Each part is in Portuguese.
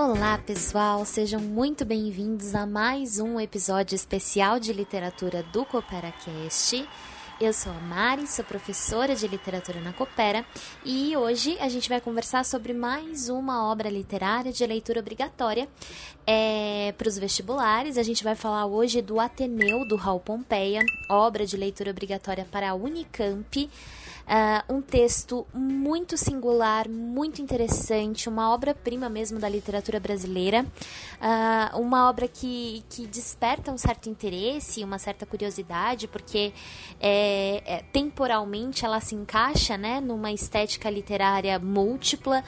Olá, pessoal, sejam muito bem-vindos a mais um episódio especial de literatura do CooperaCast. Eu sou a Mari, sou professora de literatura na Coopera e hoje a gente vai conversar sobre mais uma obra literária de leitura obrigatória é, para os vestibulares. A gente vai falar hoje do Ateneu, do Raul Pompeia, obra de leitura obrigatória para a Unicamp. Uh, um texto muito singular, muito interessante, uma obra-prima mesmo da literatura brasileira, uh, uma obra que, que desperta um certo interesse, uma certa curiosidade, porque é, é, temporalmente ela se encaixa né, numa estética literária múltipla.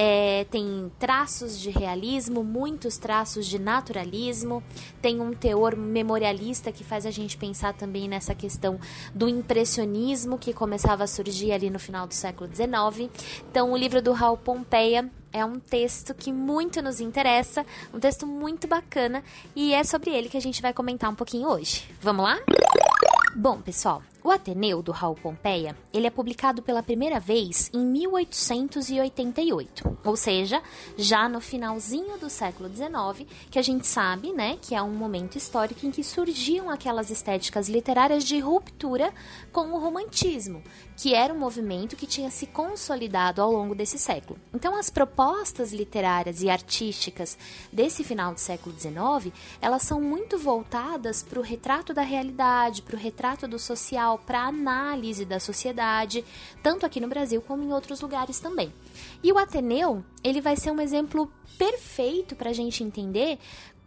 É, tem traços de realismo, muitos traços de naturalismo, tem um teor memorialista que faz a gente pensar também nessa questão do impressionismo que começava a surgir ali no final do século XIX. Então, o livro do Raul Pompeia é um texto que muito nos interessa, um texto muito bacana e é sobre ele que a gente vai comentar um pouquinho hoje. Vamos lá? Bom, pessoal, o Ateneu do Raul Pompeia, ele é publicado pela primeira vez em 1888, ou seja, já no finalzinho do século XIX, que a gente sabe, né, que é um momento histórico em que surgiam aquelas estéticas literárias de ruptura com o romantismo, que era um movimento que tinha se consolidado ao longo desse século. Então, as propostas literárias e artísticas desse final do século XIX, elas são muito voltadas para o retrato da realidade, para o retrato do social, para análise da sociedade, tanto aqui no Brasil como em outros lugares também. E o Ateneu, ele vai ser um exemplo perfeito para a gente entender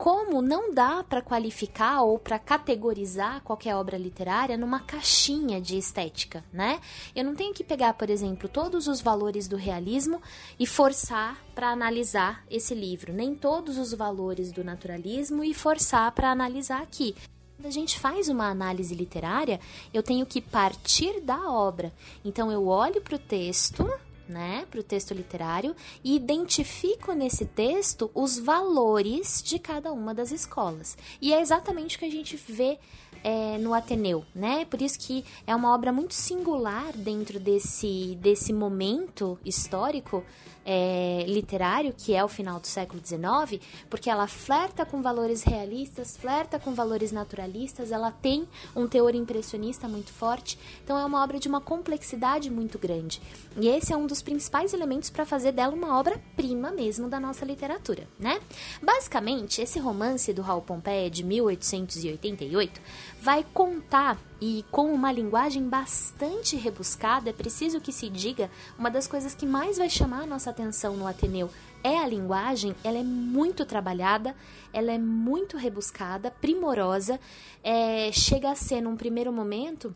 como não dá para qualificar ou para categorizar qualquer obra literária numa caixinha de estética, né? Eu não tenho que pegar, por exemplo, todos os valores do realismo e forçar para analisar esse livro, nem todos os valores do naturalismo e forçar para analisar aqui. Quando a gente faz uma análise literária, eu tenho que partir da obra. Então eu olho para o texto, né, para o texto literário e identifico nesse texto os valores de cada uma das escolas. E é exatamente o que a gente vê é, no Ateneu, né? Por isso que é uma obra muito singular dentro desse, desse momento histórico é, literário, que é o final do século XIX, porque ela flerta com valores realistas, flerta com valores naturalistas, ela tem um teor impressionista muito forte, então é uma obra de uma complexidade muito grande. E esse é um dos principais elementos para fazer dela uma obra-prima mesmo da nossa literatura, né? Basicamente, esse romance do Raul Pompeia de 1888 vai contar. E com uma linguagem bastante rebuscada, é preciso que se diga, uma das coisas que mais vai chamar a nossa atenção no Ateneu é a linguagem, ela é muito trabalhada, ela é muito rebuscada, primorosa, é, chega a ser num primeiro momento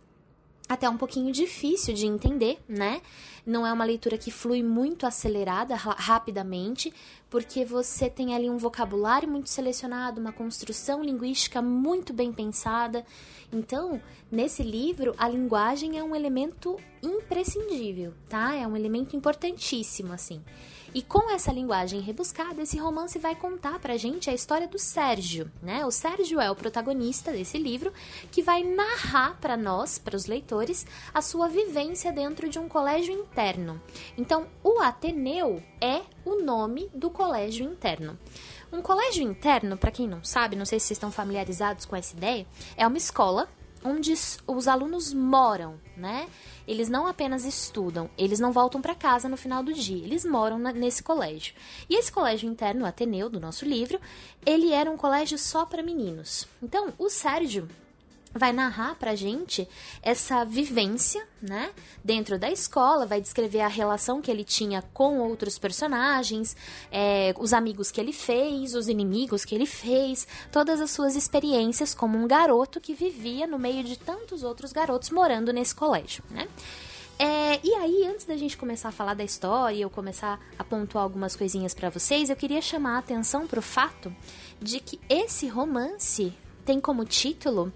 até um pouquinho difícil de entender, né? Não é uma leitura que flui muito acelerada, rapidamente, porque você tem ali um vocabulário muito selecionado, uma construção linguística muito bem pensada. Então, nesse livro, a linguagem é um elemento imprescindível, tá? É um elemento importantíssimo, assim. E com essa linguagem rebuscada, esse romance vai contar pra gente a história do Sérgio, né? O Sérgio é o protagonista desse livro que vai narrar para nós, para os leitores, a sua vivência dentro de um colégio interno. Então, o Ateneu é o nome do colégio interno. Um colégio interno, para quem não sabe, não sei se vocês estão familiarizados com essa ideia, é uma escola onde os alunos moram, né? Eles não apenas estudam, eles não voltam para casa no final do dia, eles moram na, nesse colégio. E esse colégio interno, o Ateneu, do nosso livro, ele era um colégio só para meninos. Então, o Sérgio vai narrar pra gente essa vivência, né, dentro da escola, vai descrever a relação que ele tinha com outros personagens, é, os amigos que ele fez, os inimigos que ele fez, todas as suas experiências como um garoto que vivia no meio de tantos outros garotos morando nesse colégio, né. É, e aí, antes da gente começar a falar da história, eu começar a pontuar algumas coisinhas para vocês, eu queria chamar a atenção pro fato de que esse romance tem como título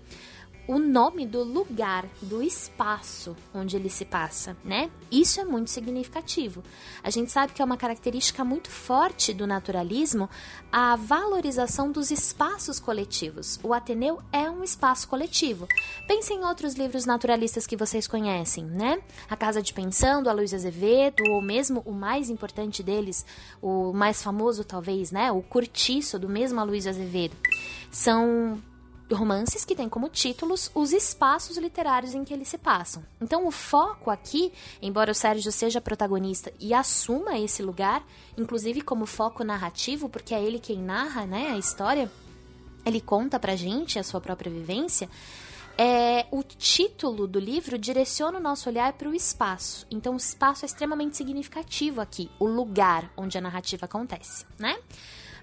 o nome do lugar, do espaço onde ele se passa, né? Isso é muito significativo. A gente sabe que é uma característica muito forte do naturalismo a valorização dos espaços coletivos. O Ateneu é um espaço coletivo. Pense em outros livros naturalistas que vocês conhecem, né? A Casa de Pensão, do Aloysio Azevedo, ou mesmo o mais importante deles, o mais famoso talvez, né? O Curtiço, do mesmo Aloysio Azevedo. São romances que têm como títulos os espaços literários em que eles se passam. Então, o foco aqui, embora o Sérgio seja protagonista e assuma esse lugar, inclusive como foco narrativo, porque é ele quem narra né, a história, ele conta pra gente a sua própria vivência. É, o título do livro direciona o nosso olhar para o espaço. Então, o espaço é extremamente significativo aqui, o lugar onde a narrativa acontece, né?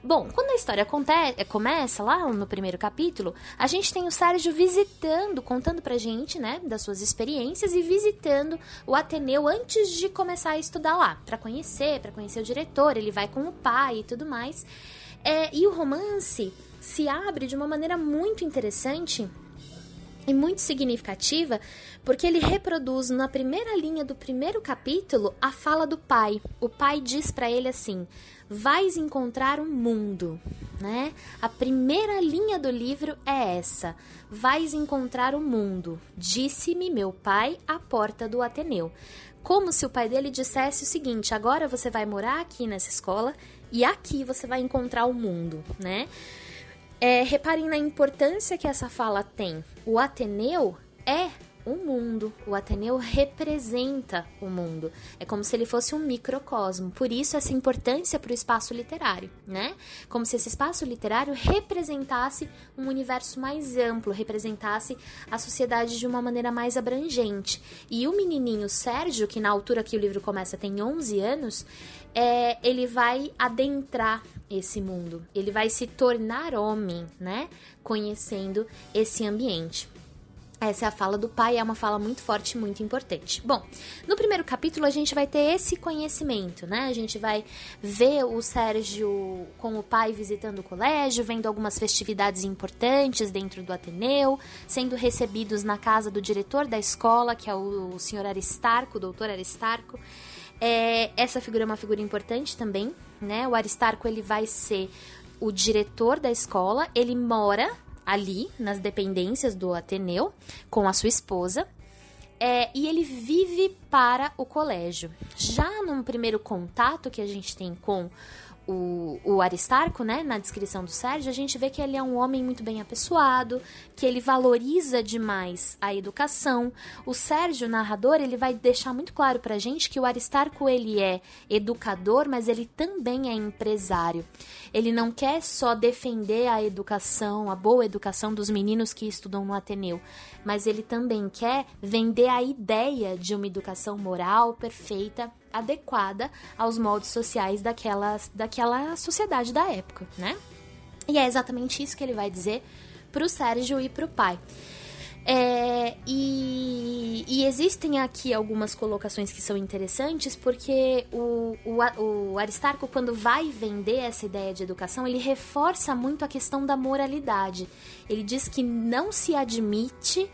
Bom, quando a história acontece, começa lá no primeiro capítulo, a gente tem o Sérgio visitando, contando pra gente, né, das suas experiências e visitando o Ateneu antes de começar a estudar lá, para conhecer, para conhecer o diretor, ele vai com o pai e tudo mais. É, e o romance se abre de uma maneira muito interessante e muito significativa, porque ele reproduz na primeira linha do primeiro capítulo a fala do pai. O pai diz para ele assim: vais encontrar um mundo, né? A primeira linha do livro é essa: vais encontrar o um mundo, disse-me meu pai à porta do Ateneu. Como se o pai dele dissesse o seguinte: agora você vai morar aqui nessa escola e aqui você vai encontrar o mundo, né? É, reparem na importância que essa fala tem. O Ateneu é o mundo. O Ateneu representa o mundo. É como se ele fosse um microcosmo. Por isso essa importância para o espaço literário, né? Como se esse espaço literário representasse um universo mais amplo, representasse a sociedade de uma maneira mais abrangente. E o menininho Sérgio, que na altura que o livro começa tem 11 anos, é, ele vai adentrar esse mundo. Ele vai se tornar homem, né? Conhecendo esse ambiente. Essa é a fala do pai, é uma fala muito forte muito importante. Bom, no primeiro capítulo a gente vai ter esse conhecimento, né? A gente vai ver o Sérgio com o pai visitando o colégio, vendo algumas festividades importantes dentro do Ateneu, sendo recebidos na casa do diretor da escola, que é o, o senhor Aristarco, o doutor Aristarco. É, essa figura é uma figura importante também, né? O Aristarco ele vai ser o diretor da escola, ele mora ali nas dependências do Ateneu com a sua esposa. É, e ele vive para o colégio. Já num primeiro contato que a gente tem com o, o, Aristarco, né, na descrição do Sérgio, a gente vê que ele é um homem muito bem apessoado, que ele valoriza demais a educação. O Sérgio, narrador, ele vai deixar muito claro pra gente que o Aristarco ele é educador, mas ele também é empresário. Ele não quer só defender a educação, a boa educação dos meninos que estudam no Ateneu, mas ele também quer vender a ideia de uma educação moral perfeita adequada aos moldes sociais daquela, daquela sociedade da época, né? E é exatamente isso que ele vai dizer pro Sérgio e pro pai. É, e, e, existem aqui algumas colocações que são interessantes, porque o, o, o, Aristarco, quando vai vender essa ideia de educação, ele reforça muito a questão da moralidade. Ele diz que não se admite,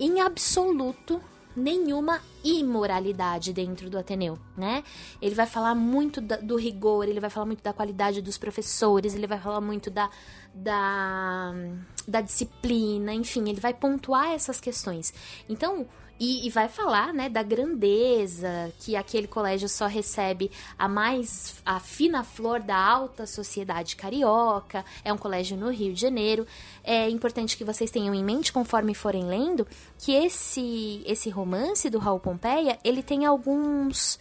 em absoluto, nenhuma imoralidade dentro do Ateneu, né? Ele vai falar muito do rigor, ele vai falar muito da qualidade dos professores, ele vai falar muito da, da, da disciplina, enfim, ele vai pontuar essas questões. Então, e, e, vai falar, né, da grandeza que aquele colégio só recebe a mais a fina flor da alta sociedade carioca. É um colégio no Rio de Janeiro. É importante que vocês tenham em mente, conforme forem lendo, que esse esse romance do Raul Pompeia, ele tem alguns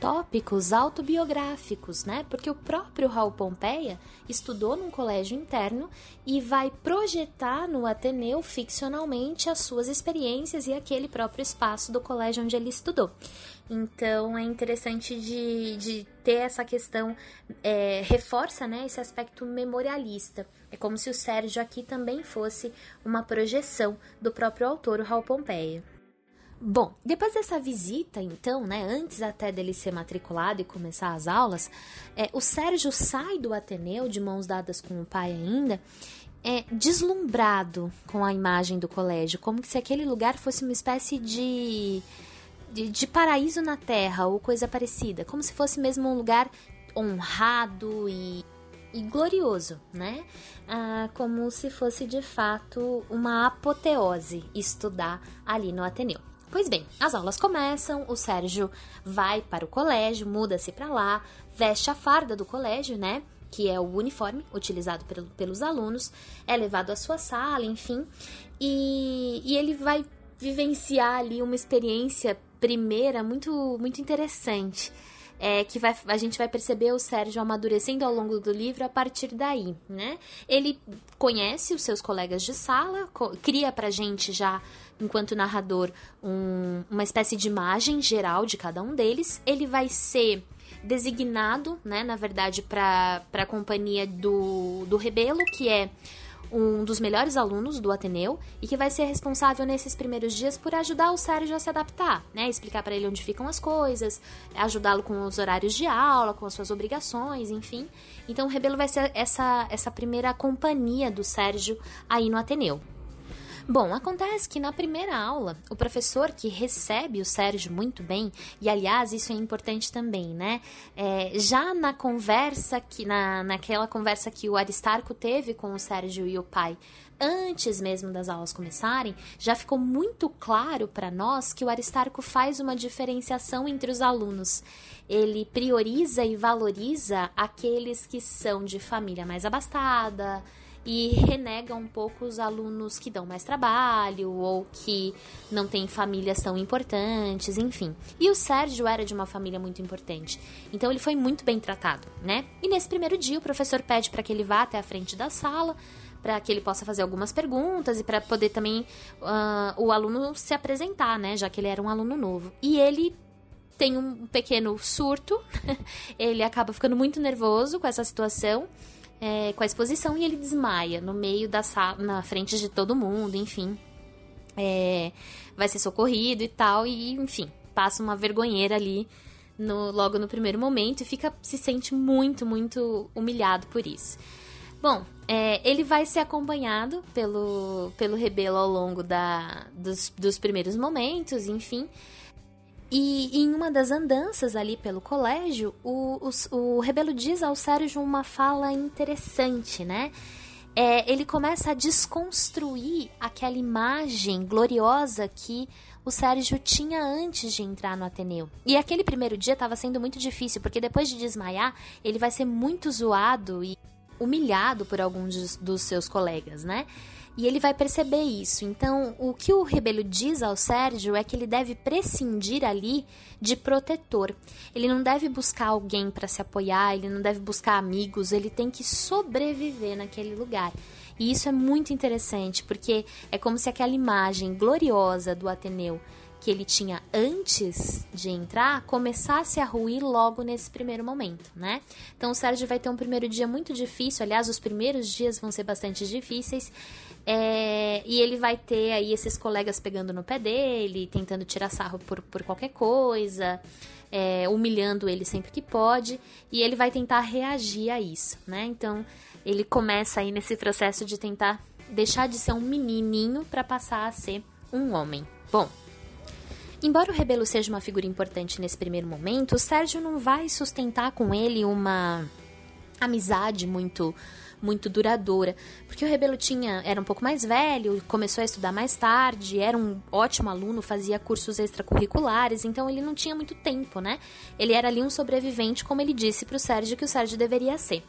tópicos autobiográficos, né? Porque o próprio Raul Pompeia estudou num colégio interno e vai projetar no Ateneu ficcionalmente as suas experiências e aquele próprio espaço do colégio onde ele estudou. Então é interessante de, de ter essa questão, é, reforça né, esse aspecto memorialista. É como se o Sérgio aqui também fosse uma projeção do próprio autor, o Raul Pompeia. Bom, depois dessa visita, então, né, antes até dele ser matriculado e começar as aulas, é, o Sérgio sai do Ateneu de mãos dadas com o pai ainda é, deslumbrado com a imagem do colégio, como se aquele lugar fosse uma espécie de, de, de paraíso na Terra ou coisa parecida, como se fosse mesmo um lugar honrado e, e glorioso, né? Ah, como se fosse de fato uma apoteose estudar ali no Ateneu. Pois bem, as aulas começam, o Sérgio vai para o colégio, muda-se para lá, veste a farda do colégio, né? que é o uniforme utilizado pelo, pelos alunos, é levado à sua sala, enfim, e, e ele vai vivenciar ali uma experiência primeira muito, muito interessante. É, que vai, a gente vai perceber o Sérgio amadurecendo ao longo do livro a partir daí, né? Ele conhece os seus colegas de sala, cria pra gente já, enquanto narrador, um, uma espécie de imagem geral de cada um deles. Ele vai ser designado, né, na verdade, para a companhia do, do Rebelo, que é um dos melhores alunos do Ateneu e que vai ser responsável nesses primeiros dias por ajudar o Sérgio a se adaptar, né? Explicar para ele onde ficam as coisas, ajudá-lo com os horários de aula, com as suas obrigações, enfim. Então o Rebelo vai ser essa, essa primeira companhia do Sérgio aí no Ateneu. Bom, acontece que na primeira aula, o professor que recebe o Sérgio muito bem, e aliás, isso é importante também, né? É, já na conversa que, na, naquela conversa que o Aristarco teve com o Sérgio e o pai, antes mesmo das aulas começarem, já ficou muito claro para nós que o Aristarco faz uma diferenciação entre os alunos. Ele prioriza e valoriza aqueles que são de família mais abastada, e renega um pouco os alunos que dão mais trabalho ou que não têm famílias tão importantes, enfim. E o Sérgio era de uma família muito importante, então ele foi muito bem tratado, né? E nesse primeiro dia o professor pede para que ele vá até a frente da sala para que ele possa fazer algumas perguntas e para poder também uh, o aluno se apresentar, né? Já que ele era um aluno novo. E ele tem um pequeno surto, ele acaba ficando muito nervoso com essa situação é, com a exposição e ele desmaia no meio da sala, na frente de todo mundo, enfim. É, vai ser socorrido e tal, e enfim, passa uma vergonheira ali no, logo no primeiro momento e fica se sente muito, muito humilhado por isso. Bom, é, ele vai ser acompanhado pelo, pelo Rebelo ao longo da, dos, dos primeiros momentos, enfim. E em uma das andanças ali pelo colégio, o, o, o Rebelo diz ao Sérgio uma fala interessante, né? É, ele começa a desconstruir aquela imagem gloriosa que o Sérgio tinha antes de entrar no Ateneu. E aquele primeiro dia estava sendo muito difícil, porque depois de desmaiar, ele vai ser muito zoado e humilhado por alguns dos seus colegas, né? E ele vai perceber isso. Então, o que o Rebelo diz ao Sérgio é que ele deve prescindir ali de protetor. Ele não deve buscar alguém para se apoiar, ele não deve buscar amigos, ele tem que sobreviver naquele lugar. E isso é muito interessante, porque é como se aquela imagem gloriosa do Ateneu que ele tinha antes de entrar começasse a ruir logo nesse primeiro momento, né? Então o Sérgio vai ter um primeiro dia muito difícil, aliás, os primeiros dias vão ser bastante difíceis. É, e ele vai ter aí esses colegas pegando no pé dele, tentando tirar sarro por, por qualquer coisa, é, humilhando ele sempre que pode, e ele vai tentar reagir a isso, né? Então ele começa aí nesse processo de tentar deixar de ser um menininho para passar a ser um homem. Bom, Embora o Rebelo seja uma figura importante nesse primeiro momento, o Sérgio não vai sustentar com ele uma amizade muito muito duradoura, porque o Rebelo tinha era um pouco mais velho, começou a estudar mais tarde, era um ótimo aluno, fazia cursos extracurriculares, então ele não tinha muito tempo, né? Ele era ali um sobrevivente, como ele disse para o Sérgio que o Sérgio deveria ser.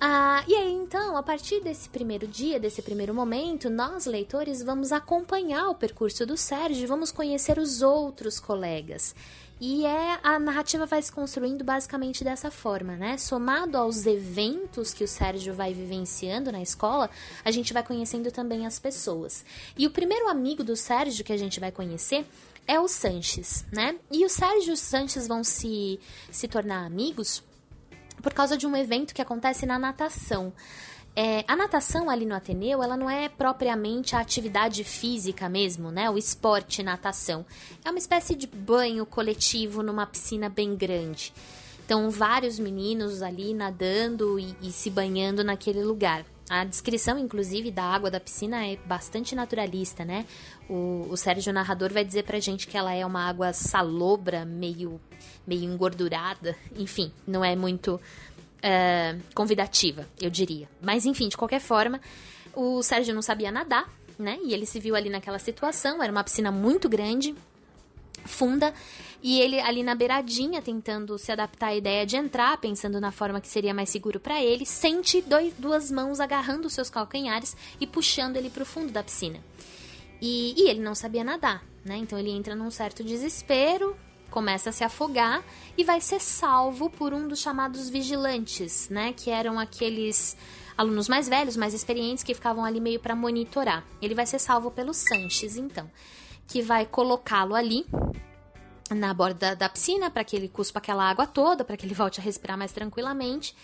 Ah, e aí, então, a partir desse primeiro dia, desse primeiro momento, nós, leitores, vamos acompanhar o percurso do Sérgio, vamos conhecer os outros colegas. E é a narrativa vai se construindo basicamente dessa forma, né? Somado aos eventos que o Sérgio vai vivenciando na escola, a gente vai conhecendo também as pessoas. E o primeiro amigo do Sérgio que a gente vai conhecer é o Sanches, né? E o Sérgio e o Sanches vão se, se tornar amigos por causa de um evento que acontece na natação. É, a natação ali no Ateneu, ela não é propriamente a atividade física mesmo, né? O esporte natação. É uma espécie de banho coletivo numa piscina bem grande. Então, vários meninos ali nadando e, e se banhando naquele lugar. A descrição, inclusive, da água da piscina é bastante naturalista, né? O, o Sérgio Narrador vai dizer pra gente que ela é uma água salobra, meio, meio engordurada. Enfim, não é muito uh, convidativa, eu diria. Mas, enfim, de qualquer forma, o Sérgio não sabia nadar, né? E ele se viu ali naquela situação. Era uma piscina muito grande, funda e ele ali na beiradinha tentando se adaptar à ideia de entrar, pensando na forma que seria mais seguro para ele, sente dois, duas mãos agarrando os seus calcanhares e puxando ele para o fundo da piscina. E, e, ele não sabia nadar, né? Então ele entra num certo desespero, começa a se afogar e vai ser salvo por um dos chamados vigilantes, né? Que eram aqueles alunos mais velhos, mais experientes que ficavam ali meio para monitorar. Ele vai ser salvo pelo Sanches, então que vai colocá-lo ali na borda da piscina para que ele cuspa aquela água toda, para que ele volte a respirar mais tranquilamente.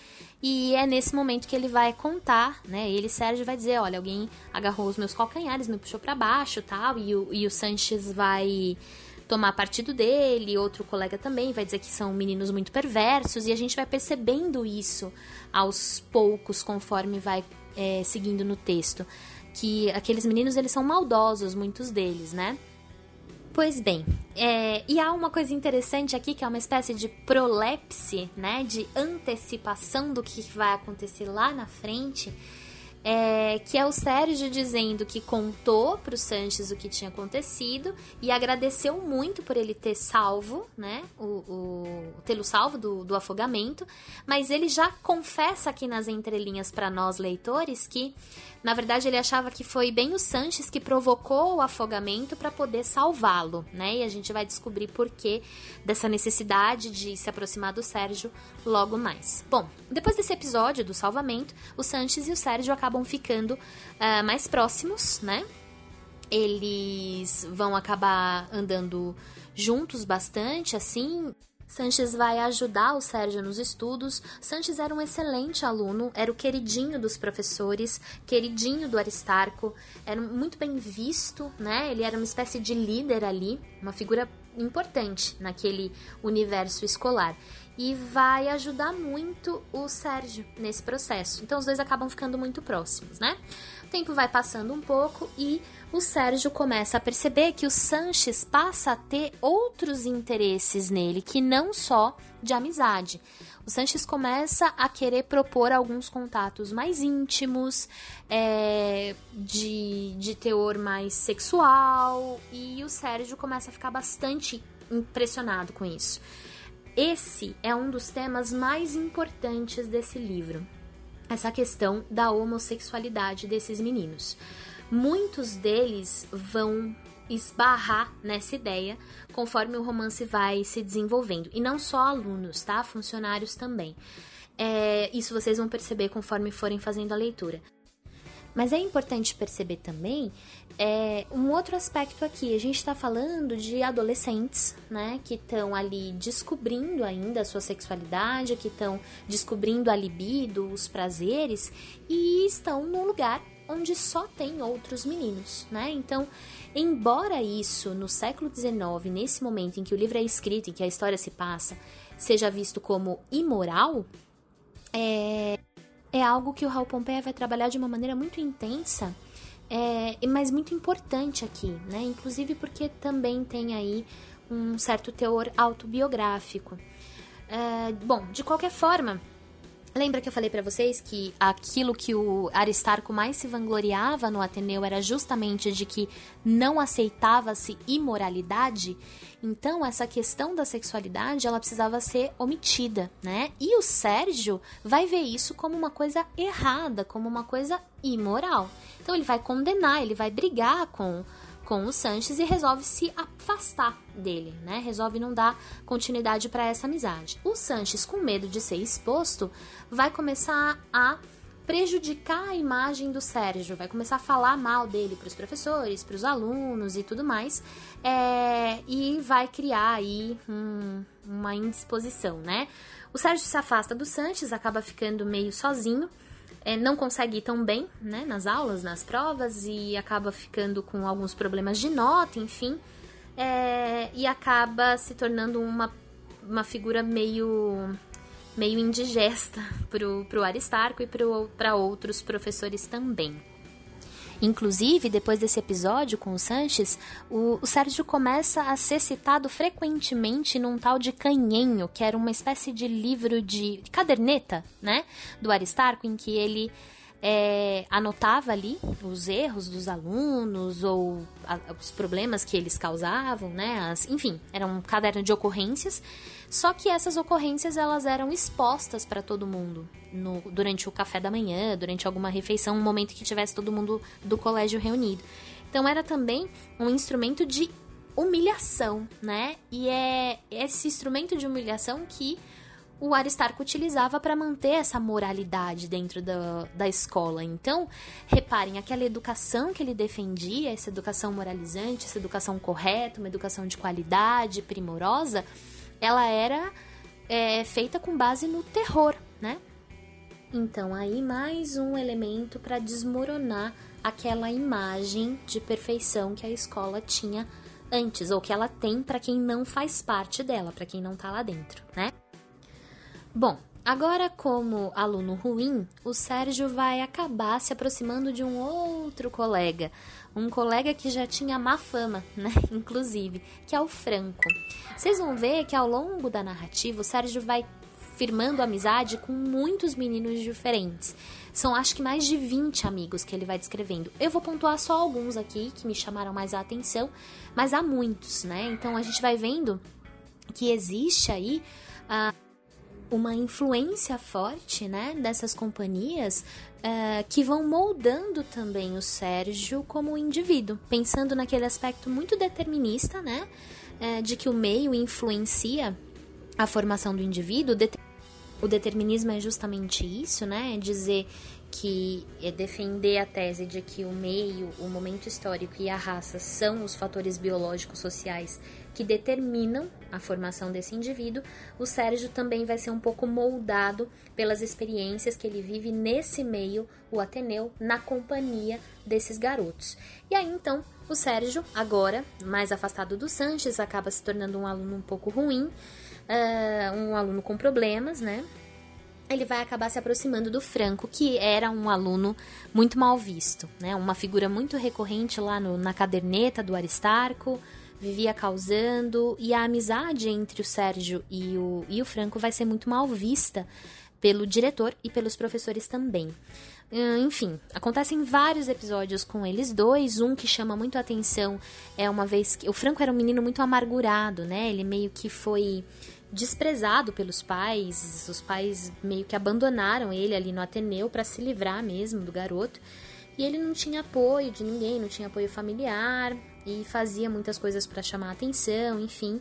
E é nesse momento que ele vai contar, né? Ele, Sérgio, vai dizer: olha, alguém agarrou os meus calcanhares, me puxou para baixo tal. E o, e o Sanches vai tomar partido dele, outro colega também vai dizer que são meninos muito perversos, e a gente vai percebendo isso aos poucos conforme vai é, seguindo no texto. Que aqueles meninos eles são maldosos, muitos deles, né? Pois bem, é, e há uma coisa interessante aqui que é uma espécie de prolepse, né, de antecipação do que vai acontecer lá na frente, é, que é o Sérgio dizendo que contou para o Sanches o que tinha acontecido e agradeceu muito por ele ter salvo, né, o, o tê-lo salvo do, do afogamento, mas ele já confessa aqui nas entrelinhas para nós leitores que na verdade, ele achava que foi bem o Sanches que provocou o afogamento para poder salvá-lo, né? E a gente vai descobrir por que dessa necessidade de se aproximar do Sérgio logo mais. Bom, depois desse episódio do salvamento, o Sanches e o Sérgio acabam ficando uh, mais próximos, né? Eles vão acabar andando juntos bastante, assim. Sanches vai ajudar o Sérgio nos estudos. Sanches era um excelente aluno, era o queridinho dos professores, queridinho do Aristarco, era muito bem visto, né? Ele era uma espécie de líder ali, uma figura importante naquele universo escolar. E vai ajudar muito o Sérgio nesse processo. Então os dois acabam ficando muito próximos, né? O tempo vai passando um pouco e o Sérgio começa a perceber que o Sanches passa a ter outros interesses nele, que não só de amizade. O Sanches começa a querer propor alguns contatos mais íntimos, é, de, de teor mais sexual, e o Sérgio começa a ficar bastante impressionado com isso. Esse é um dos temas mais importantes desse livro, essa questão da homossexualidade desses meninos muitos deles vão esbarrar nessa ideia conforme o romance vai se desenvolvendo. E não só alunos, tá? Funcionários também. É, isso vocês vão perceber conforme forem fazendo a leitura. Mas é importante perceber também é, um outro aspecto aqui. A gente está falando de adolescentes, né? Que estão ali descobrindo ainda a sua sexualidade, que estão descobrindo a libido, os prazeres, e estão num lugar onde só tem outros meninos, né? Então, embora isso no século XIX, nesse momento em que o livro é escrito, em que a história se passa, seja visto como imoral, é, é algo que o Raul Pompeia vai trabalhar de uma maneira muito intensa, é, mas muito importante aqui, né? Inclusive porque também tem aí um certo teor autobiográfico. É, bom, de qualquer forma, Lembra que eu falei para vocês que aquilo que o Aristarco mais se vangloriava no Ateneu era justamente de que não aceitava-se imoralidade? Então, essa questão da sexualidade, ela precisava ser omitida, né? E o Sérgio vai ver isso como uma coisa errada, como uma coisa imoral. Então, ele vai condenar, ele vai brigar com com o Sanches e resolve se afastar dele, né? Resolve não dar continuidade para essa amizade. O Sanches, com medo de ser exposto, vai começar a prejudicar a imagem do Sérgio, vai começar a falar mal dele para os professores, para os alunos e tudo mais, é, e vai criar aí uma indisposição, né? O Sérgio se afasta do Sanches, acaba ficando meio sozinho é, não consegue ir tão bem né, nas aulas, nas provas, e acaba ficando com alguns problemas de nota, enfim, é, e acaba se tornando uma, uma figura meio meio indigesta pro, pro Aristarco e para outros professores também. Inclusive, depois desse episódio com o Sanches, o, o, Sérgio começa a ser citado frequentemente num tal de Canhenho, que era uma espécie de livro de, de caderneta, né? Do Aristarco, em que ele é, anotava ali os erros dos alunos ou a, os problemas que eles causavam, né? As, enfim, era um caderno de ocorrências. Só que essas ocorrências elas eram expostas para todo mundo no, durante o café da manhã, durante alguma refeição, um momento que tivesse todo mundo do colégio reunido. Então era também um instrumento de humilhação, né? E é esse instrumento de humilhação que o Aristarco utilizava para manter essa moralidade dentro da, da escola. Então, reparem, aquela educação que ele defendia, essa educação moralizante, essa educação correta, uma educação de qualidade, primorosa, ela era é, feita com base no terror, né? Então, aí mais um elemento para desmoronar aquela imagem de perfeição que a escola tinha antes, ou que ela tem para quem não faz parte dela, para quem não está lá dentro, né? Bom, agora como aluno ruim, o Sérgio vai acabar se aproximando de um outro colega, um colega que já tinha má fama, né? Inclusive, que é o Franco. Vocês vão ver que ao longo da narrativa o Sérgio vai firmando amizade com muitos meninos diferentes. São acho que mais de 20 amigos que ele vai descrevendo. Eu vou pontuar só alguns aqui que me chamaram mais a atenção, mas há muitos, né? Então a gente vai vendo que existe aí a uh, uma influência forte né, dessas companhias uh, que vão moldando também o Sérgio como indivíduo, pensando naquele aspecto muito determinista, né, uh, de que o meio influencia a formação do indivíduo. O determinismo é justamente isso, né, é dizer que é defender a tese de que o meio, o momento histórico e a raça são os fatores biológicos sociais que determinam a formação desse indivíduo, o Sérgio também vai ser um pouco moldado pelas experiências que ele vive nesse meio, o Ateneu, na companhia desses garotos. E aí então, o Sérgio, agora mais afastado do Sanches, acaba se tornando um aluno um pouco ruim, uh, um aluno com problemas, né? Ele vai acabar se aproximando do Franco, que era um aluno muito mal visto, né? Uma figura muito recorrente lá no, na caderneta do Aristarco, vivia causando, e a amizade entre o Sérgio e o, e o Franco vai ser muito mal vista pelo diretor e pelos professores também. Hum, enfim, acontecem vários episódios com eles dois. Um que chama muito a atenção é uma vez que o Franco era um menino muito amargurado, né? Ele meio que foi desprezado pelos pais, os pais meio que abandonaram ele ali no Ateneu para se livrar mesmo do garoto. E ele não tinha apoio de ninguém, não tinha apoio familiar e fazia muitas coisas para chamar atenção, enfim.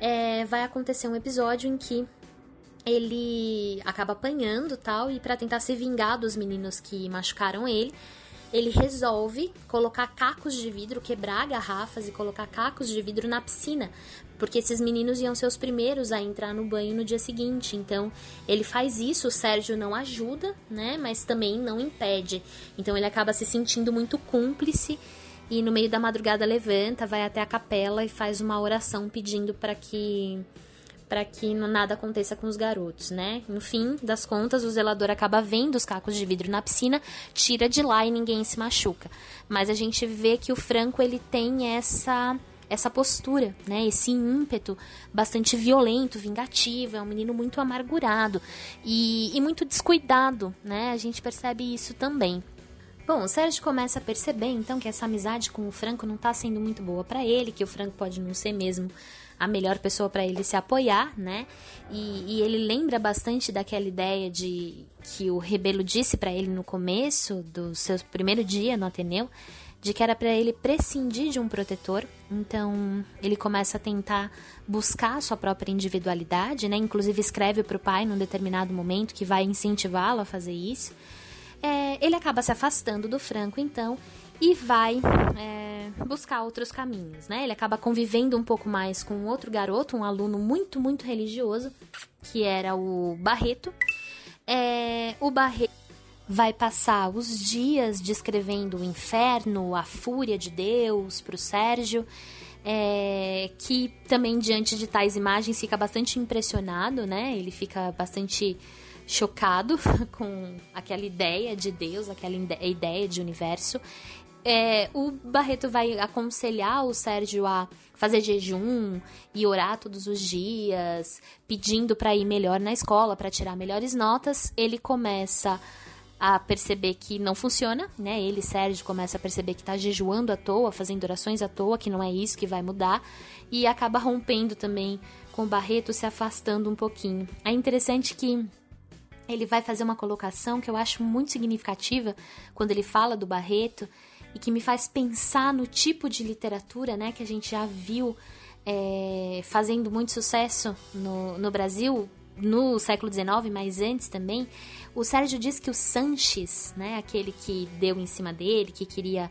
É, vai acontecer um episódio em que ele acaba apanhando tal e para tentar se vingar dos meninos que machucaram ele, ele resolve colocar cacos de vidro, quebrar garrafas e colocar cacos de vidro na piscina, porque esses meninos iam ser os primeiros a entrar no banho no dia seguinte. Então, ele faz isso, o Sérgio não ajuda, né, mas também não impede. Então, ele acaba se sentindo muito cúmplice e no meio da madrugada levanta, vai até a capela e faz uma oração pedindo para que para que nada aconteça com os garotos, né? No fim das contas, o zelador acaba vendo os cacos de vidro na piscina, tira de lá e ninguém se machuca. Mas a gente vê que o Franco ele tem essa essa postura, né? Esse ímpeto bastante violento, vingativo, é um menino muito amargurado e, e muito descuidado, né? A gente percebe isso também. Bom, o Sérgio começa a perceber então que essa amizade com o Franco não está sendo muito boa para ele, que o Franco pode não ser mesmo a melhor pessoa para ele se apoiar, né? E, e, ele lembra bastante daquela ideia de que o Rebelo disse para ele no começo do seu primeiro dia no Ateneu, de que era para ele prescindir de um protetor. Então, ele começa a tentar buscar sua própria individualidade, né? Inclusive escreve para o pai num determinado momento que vai incentivá-lo a fazer isso. É, ele acaba se afastando do Franco, então, e vai é, buscar outros caminhos, né? Ele acaba convivendo um pouco mais com outro garoto, um aluno muito, muito religioso, que era o Barreto. É, o Barreto vai passar os dias descrevendo o inferno, a fúria de Deus para o Sérgio. é, que também diante de tais imagens fica bastante impressionado, né? Ele fica bastante chocado com aquela ideia de Deus, aquela ideia de universo. É, o Barreto vai aconselhar o Sérgio a fazer jejum e orar todos os dias, pedindo para ir melhor na escola, para tirar melhores notas. Ele começa a perceber que não funciona, né? Ele, Sérgio, começa a perceber que está jejuando à toa, fazendo orações à toa, que não é isso que vai mudar, e acaba rompendo também com o Barreto, se afastando um pouquinho. É interessante que ele vai fazer uma colocação que eu acho muito significativa quando ele fala do Barreto e que me faz pensar no tipo de literatura, né, que a gente já viu é, fazendo muito sucesso no, no Brasil, no século XIX, mas antes também, o Sérgio diz que o Sanches, né, aquele que deu em cima dele, que queria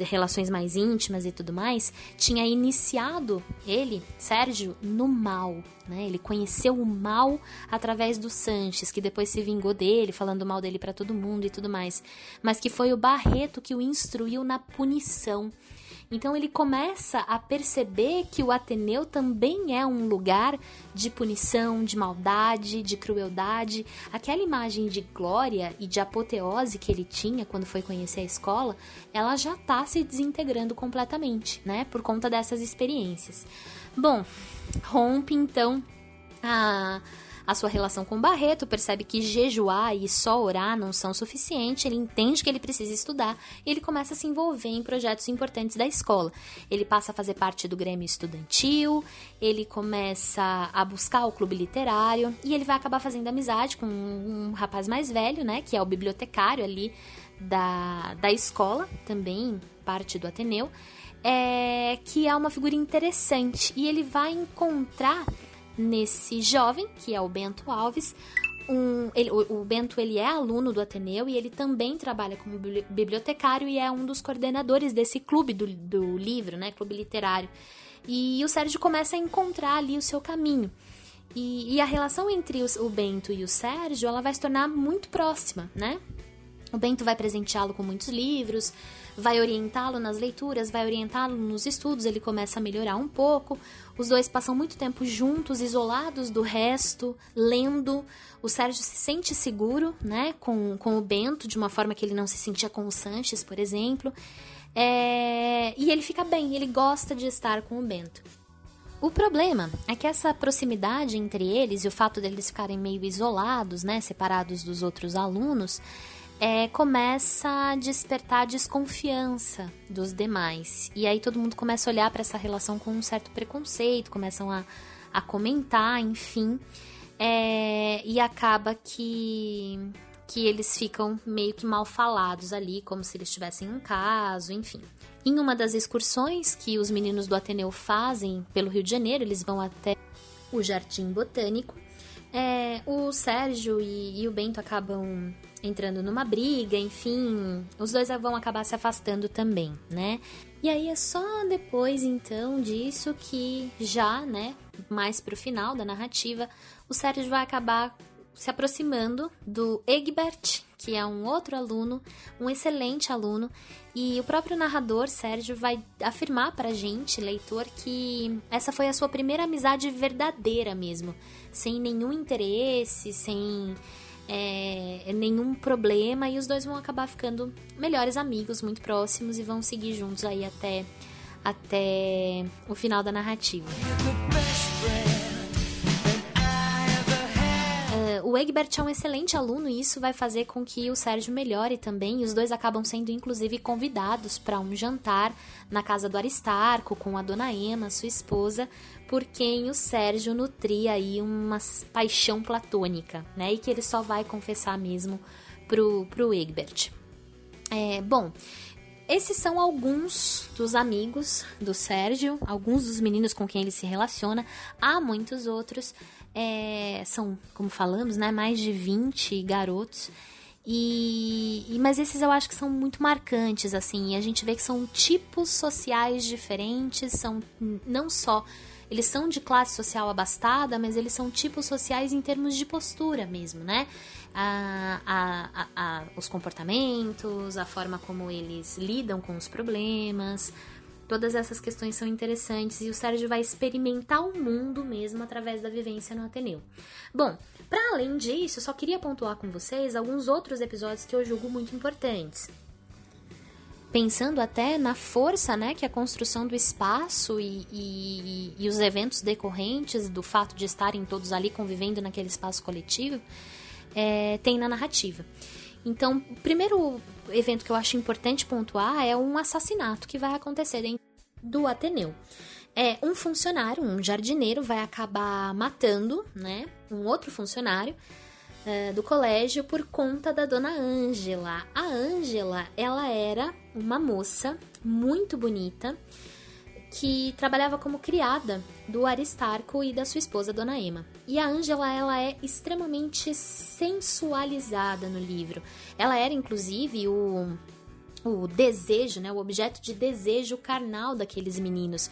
relações mais íntimas e tudo mais, tinha iniciado ele, Sérgio, no mal. Né? Ele conheceu o mal através do Sanches, que depois se vingou dele, falando mal dele para todo mundo e tudo mais. Mas que foi o Barreto que o instruiu na punição. Então ele começa a perceber que o Ateneu também é um lugar de punição, de maldade, de crueldade. Aquela imagem de glória e de apoteose que ele tinha quando foi conhecer a escola, ela já está se desintegrando completamente, né? Por conta dessas experiências. Bom, rompe então a a sua relação com Barreto, percebe que jejuar e só orar não são suficientes, ele entende que ele precisa estudar e ele começa a se envolver em projetos importantes da escola. Ele passa a fazer parte do Grêmio Estudantil, ele começa a buscar o clube literário e ele vai acabar fazendo amizade com um rapaz mais velho, né, que é o bibliotecário ali da, da escola, também parte do Ateneu, é, que é uma figura interessante e ele vai encontrar nesse jovem, que é o Bento Alves. Um, ele, o, o, Bento ele é aluno do Ateneu e ele também trabalha como bibliotecário e é um dos coordenadores desse clube do, do livro, né, clube literário. E o Sérgio começa a encontrar ali o seu caminho. E, e a relação entre os, o Bento e o Sérgio, ela vai se tornar muito próxima, né? O Bento vai presenteá-lo com muitos livros, vai orientá-lo nas leituras, vai orientá-lo nos estudos, ele começa a melhorar um pouco. Os dois passam muito tempo juntos, isolados do resto, lendo. O Sérgio se sente seguro, né, com, com o Bento, de uma forma que ele não se sentia com o Sanches, por exemplo. É... E ele fica bem, ele gosta de estar com o Bento. O problema é que essa proximidade entre eles e o fato deles ficarem meio isolados, né, separados dos outros alunos, é, começa a despertar desconfiança dos demais. E aí todo mundo começa a olhar para essa relação com um certo preconceito, começam a, a comentar, enfim. É, e acaba que, que eles ficam meio que mal falados ali, como se eles tivessem um caso, enfim. Em uma das excursões que os meninos do Ateneu fazem pelo Rio de Janeiro, eles vão até o Jardim Botânico. É, o Sérgio e, e o Bento acabam entrando numa briga, enfim, os dois vão acabar se afastando também, né? E aí é só depois então disso que já, né, mais pro final da narrativa, o Sérgio vai acabar se aproximando do Egbert, que é um outro aluno, um excelente aluno, e o próprio narrador, Sérgio, vai afirmar pra gente, leitor, que essa foi a sua primeira amizade verdadeira mesmo, sem nenhum interesse, sem é, nenhum problema e os dois vão acabar ficando melhores amigos, muito próximos e vão seguir juntos aí até, até o final da narrativa. O Egbert é um excelente aluno e isso vai fazer com que o Sérgio melhore também. Os dois acabam sendo, inclusive, convidados para um jantar na casa do Aristarco com a dona Emma, sua esposa, por quem o Sérgio nutria aí uma paixão platônica, né? E que ele só vai confessar mesmo pro, pro Egbert. É, bom, esses são alguns dos amigos do Sérgio, alguns dos meninos com quem ele se relaciona. Há muitos outros. É, são, como falamos, né, mais de 20 garotos. E, mas esses eu acho que são muito marcantes assim. a gente vê que são tipos sociais diferentes, são não só eles são de classe social abastada, mas eles são tipos sociais em termos de postura mesmo, né? A, a, a, os comportamentos, a forma como eles lidam com os problemas, Todas essas questões são interessantes e o Sérgio vai experimentar o mundo mesmo através da vivência no Ateneu. Bom, para além disso, só queria pontuar com vocês alguns outros episódios que eu julgo muito importantes pensando até na força né, que a construção do espaço e, e, e, os eventos decorrentes do fato de estarem todos ali convivendo naquele espaço coletivo é, tem na narrativa. Então, o primeiro evento que eu acho importante pontuar é um assassinato que vai acontecer dentro do Ateneu. É um funcionário, um jardineiro, vai acabar matando, né, um outro funcionário uh, do colégio por conta da dona Ângela. A Ângela, ela era uma moça muito bonita que trabalhava como criada do Aristarco e da sua esposa, Dona Emma. E a Ângela, ela é extremamente sensualizada no livro. Ela era, inclusive, o, o desejo, né, o objeto de desejo carnal daqueles meninos.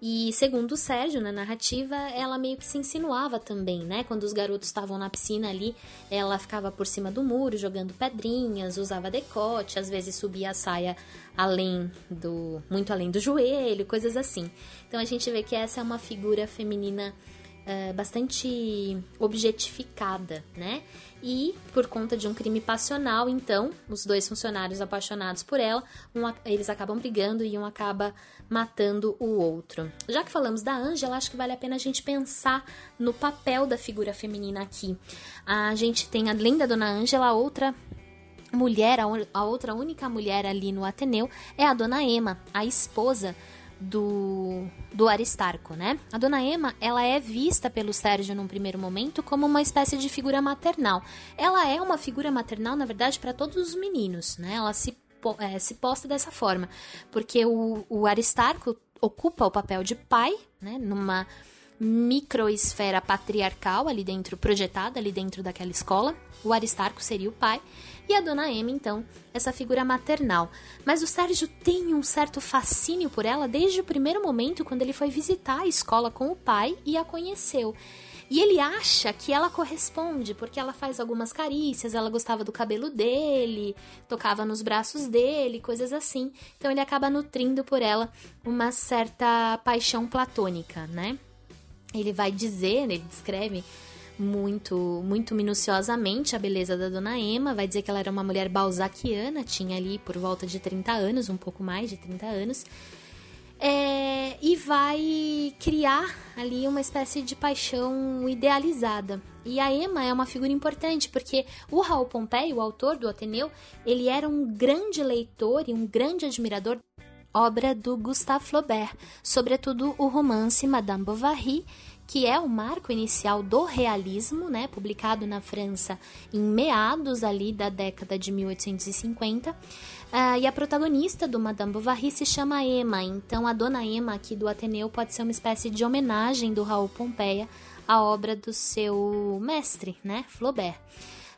E segundo o Sérgio, na narrativa, ela meio que se insinuava também, né? Quando os garotos estavam na piscina ali, ela ficava por cima do muro jogando pedrinhas, usava decote, às vezes subia a saia além do muito além do joelho, coisas assim. Então a gente vê que essa é uma figura feminina uh, bastante objetificada, né? E por conta de um crime passional, então, os dois funcionários apaixonados por ela, um, eles acabam brigando e um acaba matando o outro. Já que falamos da Ângela, acho que vale a pena a gente pensar no papel da figura feminina aqui. A gente tem, além da dona Ângela, outra mulher, a outra única mulher ali no Ateneu é a dona Emma, a esposa do, do Aristarco, né? A dona Emma, ela é vista pelo Sérgio num primeiro momento como uma espécie de figura maternal. Ela é uma figura maternal, na verdade, para todos os meninos, né? Ela se, é, se posta dessa forma, porque o, o Aristarco ocupa o papel de pai, né? Numa microesfera patriarcal ali dentro, projetada ali dentro daquela escola. O Aristarco seria o pai e a dona Emma, então, essa figura maternal. Mas o Sérgio tem um certo fascínio por ela desde o primeiro momento quando ele foi visitar a escola com o pai e a conheceu. E ele acha que ela corresponde, porque ela faz algumas carícias, ela gostava do cabelo dele, tocava nos braços dele, coisas assim. Então ele acaba nutrindo por ela uma certa paixão platônica, né? Ele vai dizer, ele descreve muito muito minuciosamente a beleza da dona Emma, vai dizer que ela era uma mulher balzaquiana, tinha ali por volta de 30 anos, um pouco mais de 30 anos, é, e vai criar ali uma espécie de paixão idealizada. E a Emma é uma figura importante, porque o Raul Pompei, o autor do Ateneu, ele era um grande leitor e um grande admirador obra do Gustave Flaubert, sobretudo o romance Madame Bovary, que é o marco inicial do realismo, né, publicado na França em meados ali da década de 1850. Uh, ah, e a protagonista do Madame Bovary se chama Emma, então a dona Emma aqui do Ateneu pode ser uma espécie de homenagem do Raul Pompeia à obra do seu mestre, né, Flaubert.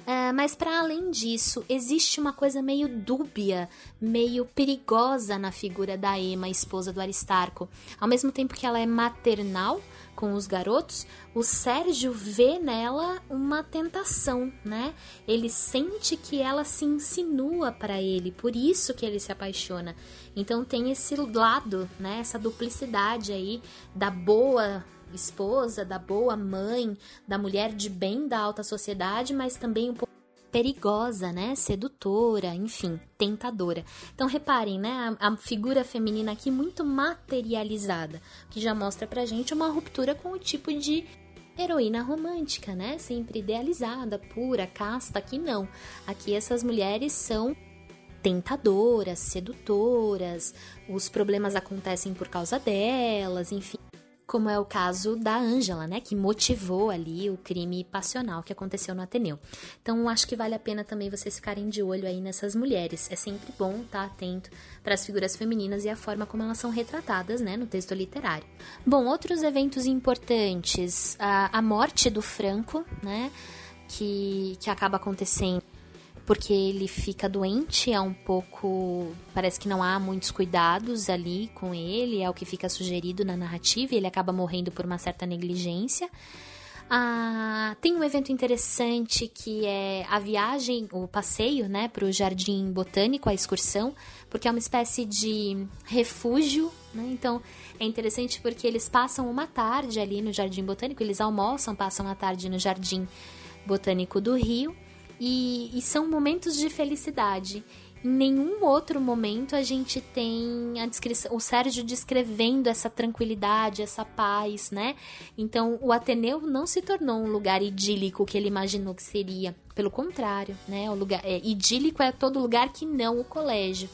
Uh, mas para além disso, existe uma coisa meio dúbia, meio perigosa na figura da Emma, esposa do Aristarco. Ao mesmo tempo que ela é maternal, com os garotos, o Sérgio vê nela uma tentação, né? Ele sente que ela se insinua para ele, por isso que ele se apaixona. Então tem esse lado, né? Essa duplicidade aí da boa esposa, da boa mãe, da mulher de bem da alta sociedade, mas também um pouco perigosa, né? Sedutora, enfim, tentadora. Então reparem, né? A, a, figura feminina aqui muito materializada, que já mostra pra gente uma ruptura com o tipo de heroína romântica, né? Sempre idealizada, pura, casta. Aqui não. Aqui essas mulheres são tentadoras, sedutoras, os problemas acontecem por causa delas, enfim como é o caso da Ângela, né, que motivou ali o crime passional que aconteceu no Ateneu. Então, acho que vale a pena também vocês ficarem de olho aí nessas mulheres. É sempre bom estar atento para as figuras femininas e a forma como elas são retratadas, né, no texto literário. Bom, outros eventos importantes, a, a morte do Franco, né, que, que acaba acontecendo porque ele fica doente, é um pouco. Parece que não há muitos cuidados ali com ele, é o que fica sugerido na narrativa, e ele acaba morrendo por uma certa negligência. Ah, tem um evento interessante que é a viagem, o passeio, né, para o Jardim Botânico, a excursão, porque é uma espécie de refúgio, né? Então é interessante porque eles passam uma tarde ali no Jardim Botânico, eles almoçam, passam a tarde no Jardim Botânico do Rio e, e são momentos de felicidade. Em nenhum outro momento a gente tem a descrição, o Sérgio descrevendo essa tranquilidade, essa paz, né? Então, o Ateneu não se tornou um lugar idílico que ele imaginou que seria. Pelo contrário, né? O lugar é, idílico é todo lugar que não o colégio.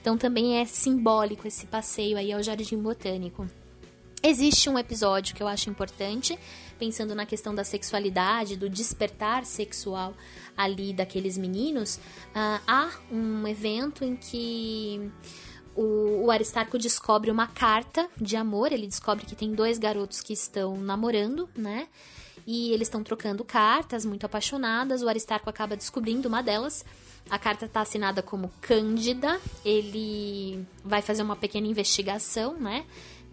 Então, também é simbólico esse passeio aí ao Jardim Botânico. Existe um episódio que eu acho importante, pensando na questão da sexualidade, do despertar sexual ali daqueles meninos, uh, há um evento em que o, o Aristarco descobre uma carta de amor. Ele descobre que tem dois garotos que estão namorando, né? E eles estão trocando cartas, muito apaixonadas. O Aristarco acaba descobrindo uma delas. A carta está assinada como Cândida. Ele vai fazer uma pequena investigação, né?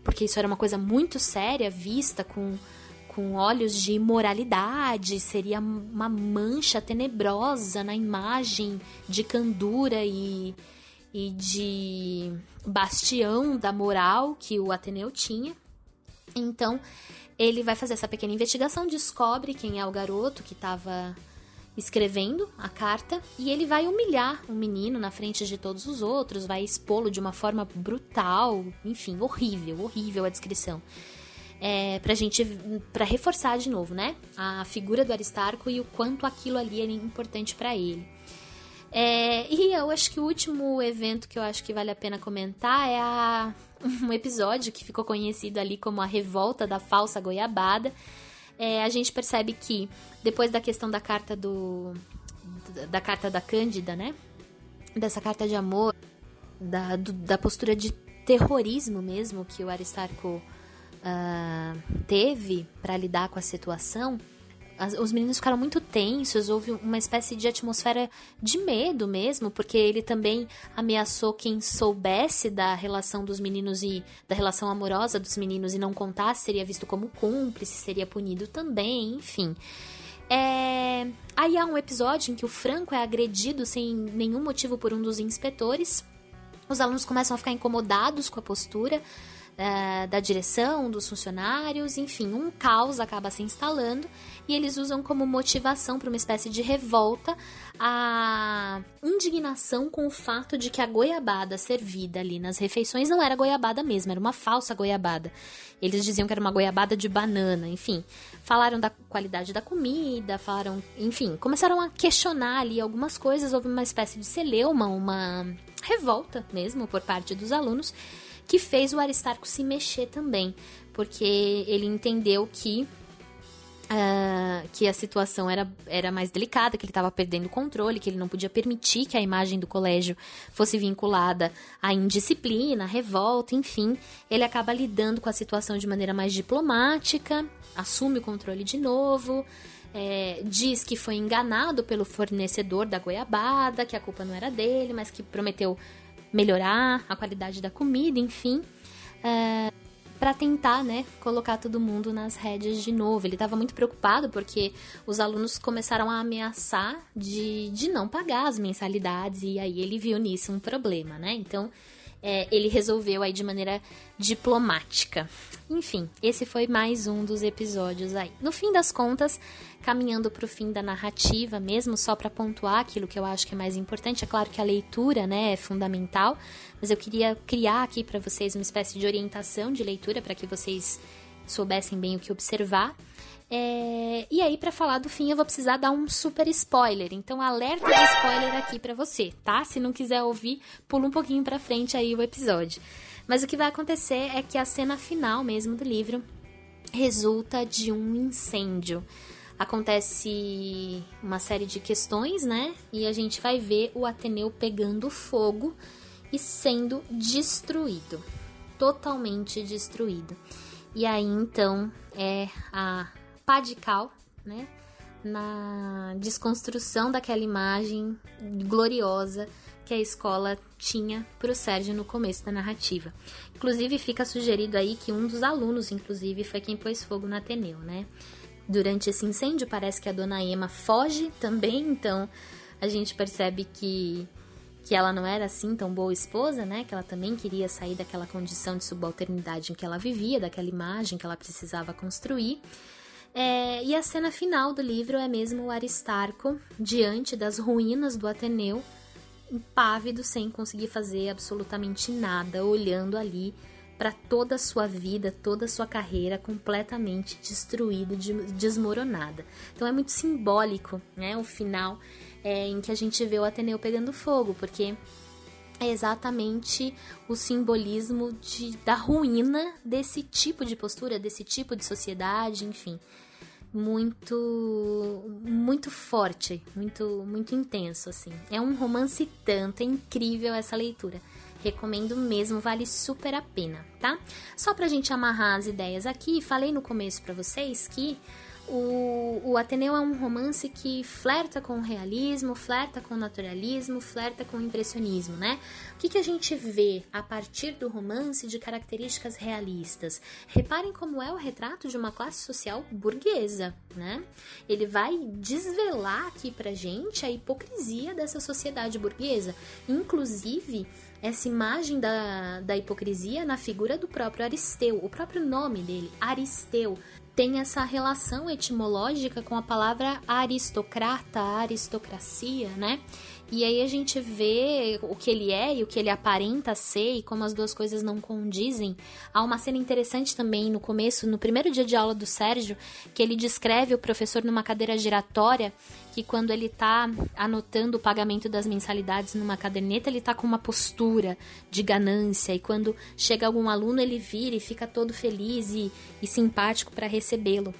Porque isso era uma coisa muito séria, vista com com olhos de imoralidade, seria uma mancha tenebrosa na imagem de candura e, e de bastião da moral que o Ateneu tinha. Então, ele vai fazer essa pequena investigação, descobre quem é o garoto que estava escrevendo a carta e ele vai humilhar o menino na frente de todos os outros, vai expô-lo de uma forma brutal, enfim, horrível, horrível a descrição é, pra gente, para reforçar de novo, né, a figura do Aristarco e o quanto aquilo ali é importante para ele. É, e eu acho que o último evento que eu acho que vale a pena comentar é a, um episódio que ficou conhecido ali como a revolta da falsa goiabada. É, a gente percebe que depois da questão da carta do da carta da Cândida, né, dessa carta de amor, da, do, da postura de terrorismo mesmo que o Aristarco uh, teve para lidar com a situação, as, os meninos ficaram muito tensos, houve uma espécie de atmosfera de medo mesmo, porque ele também ameaçou quem soubesse da relação dos meninos e da relação amorosa dos meninos e não contasse, seria visto como cúmplice, seria punido também, enfim. É... Aí há um episódio em que o Franco é agredido sem nenhum motivo por um dos inspetores. Os alunos começam a ficar incomodados com a postura da direção, dos funcionários, enfim, um caos acaba se instalando e eles usam como motivação para uma espécie de revolta a indignação com o fato de que a goiabada servida ali nas refeições não era goiabada mesmo, era uma falsa goiabada. Eles diziam que era uma goiabada de banana, enfim. Falaram da qualidade da comida, falaram, enfim, começaram a questionar ali algumas coisas, houve uma espécie de celeuma, uma revolta mesmo por parte dos alunos que fez o Aristarco se mexer também, porque ele entendeu que Uh, que a situação era, era mais delicada, que ele estava perdendo o controle, que ele não podia permitir que a imagem do colégio fosse vinculada à indisciplina, à revolta, enfim. Ele acaba lidando com a situação de maneira mais diplomática, assume o controle de novo. É, diz que foi enganado pelo fornecedor da goiabada, que a culpa não era dele, mas que prometeu melhorar a qualidade da comida, enfim, é, para tentar, né, colocar todo mundo nas rédeas de novo. Ele estava muito preocupado porque os alunos começaram a ameaçar de, de não pagar as mensalidades e aí ele viu nisso um problema, né? Então é, ele resolveu aí de maneira diplomática. Enfim, esse foi mais um dos episódios aí. No fim das contas, caminhando para o fim da narrativa, mesmo só para pontuar aquilo que eu acho que é mais importante, é claro que a leitura, né, é fundamental, mas eu queria criar aqui para vocês uma espécie de orientação de leitura para que vocês soubessem bem o que observar. É... E aí, para falar do fim, eu vou precisar dar um super spoiler. Então, alerta de spoiler aqui para você, tá? Se não quiser ouvir, pula um pouquinho para frente aí o episódio. Mas o que vai acontecer é que a cena final mesmo do livro resulta de um incêndio. Acontece uma série de questões, né? E a gente vai ver o Ateneu pegando fogo e sendo destruído. Totalmente destruído. E aí então é a pá de cal, né? Na desconstrução daquela imagem gloriosa que a escola tinha para o Sérgio no começo da narrativa. Inclusive, fica sugerido aí que um dos alunos, inclusive, foi quem pôs fogo no Ateneu, né? Durante esse incêndio, parece que a dona Emma foge também, então a gente percebe que, que ela não era assim tão boa esposa, né? Que ela também queria sair daquela condição de subalternidade em que ela vivia, daquela imagem que ela precisava construir. É, e a cena final do livro é mesmo o Aristarco diante das ruínas do Ateneu, impávido, sem conseguir fazer absolutamente nada, olhando ali para toda a sua vida, toda a sua carreira completamente destruída, desmoronada. Então é muito simbólico, né, o final é, em que a gente vê o Ateneu pegando fogo, porque é exatamente o simbolismo de, da ruína desse tipo de postura, desse tipo de sociedade, enfim, muito muito forte, muito muito intenso assim. É um romance tanto, é incrível essa leitura. Recomendo mesmo, vale super a pena, tá? Só pra gente amarrar as ideias aqui, falei no começo para vocês que o, o Ateneu é um romance que flerta com o realismo, flerta com o naturalismo, flerta com o impressionismo, né? O que, que a gente vê a partir do romance de características realistas? Reparem como é o retrato de uma classe social burguesa, né? Ele vai desvelar aqui pra gente a hipocrisia dessa sociedade burguesa. Inclusive, essa imagem da, da hipocrisia na figura do próprio Aristeu, o próprio nome dele, Aristeu tem essa relação etimológica com a palavra aristocrata, aristocracia, né? E aí a gente vê o que ele é e o que ele aparenta ser e como as duas coisas não condizem. Há uma cena interessante também no começo, no primeiro dia de aula do Sérgio, que ele descreve o professor numa cadeira giratória, que quando ele tá anotando o pagamento das mensalidades numa caderneta, ele tá com uma postura de ganância e quando chega algum aluno, ele vira e fica todo feliz e, e simpático para recebê-lo.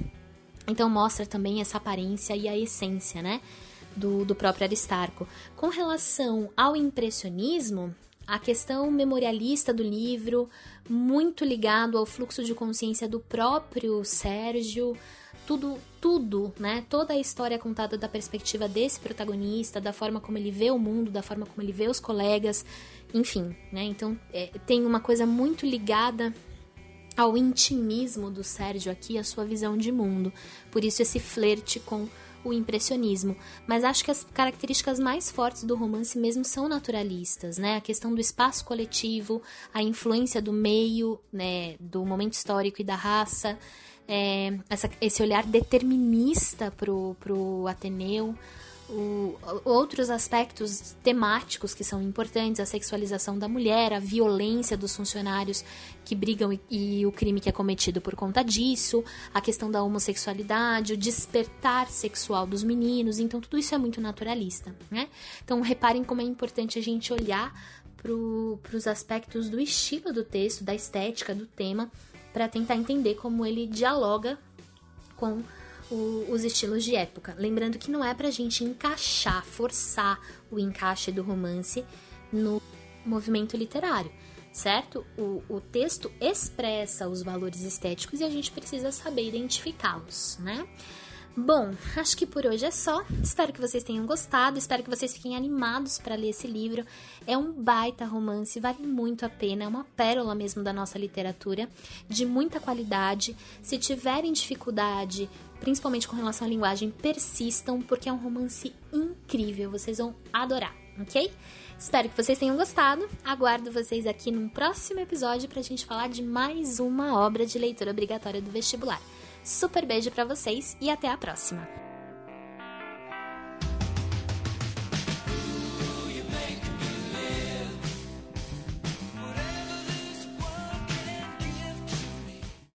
Então mostra também essa aparência e a essência, né? do, do próprio Aristarco. Com relação ao impressionismo, a questão memorialista do livro, muito ligado ao fluxo de consciência do próprio Sérgio, tudo, tudo, né? Toda a história contada da perspectiva desse protagonista, da forma como ele vê o mundo, da forma como ele vê os colegas, enfim, né? Então é, tem uma coisa muito ligada ao intimismo do Sérgio aqui, a sua visão de mundo. Por isso esse flerte com o impressionismo, mas acho que as características mais fortes do romance mesmo são naturalistas, né? A questão do espaço coletivo, a influência do meio, né, do momento histórico e da raça, é, essa, esse olhar determinista pro, pro Ateneu, o, outros aspectos temáticos que são importantes, a sexualização da mulher, a violência dos funcionários que brigam e, e, o crime que é cometido por conta disso, a questão da homossexualidade, o despertar sexual dos meninos, então tudo isso é muito naturalista, né? Então reparem como é importante a gente olhar para os aspectos do estilo do texto, da estética do tema, para tentar entender como ele dialoga com o, os estilos de época. Lembrando que não é pra gente encaixar, forçar o encaixe do romance no movimento literário, certo? O, o texto expressa os valores estéticos e a gente precisa saber identificá-los, né? Bom, acho que por hoje é só. Espero que vocês tenham gostado, espero que vocês fiquem animados para ler esse livro. É um baita romance, vale muito a pena, é uma pérola mesmo da nossa literatura, de muita qualidade. Se tiverem dificuldade, principalmente com relação à linguagem, persistam, porque é um romance incrível, vocês vão adorar, ok? Espero que vocês tenham gostado. Aguardo vocês aqui num próximo episódio para a gente falar de mais uma obra de leitura obrigatória do vestibular. Super beijo para vocês e até a próxima!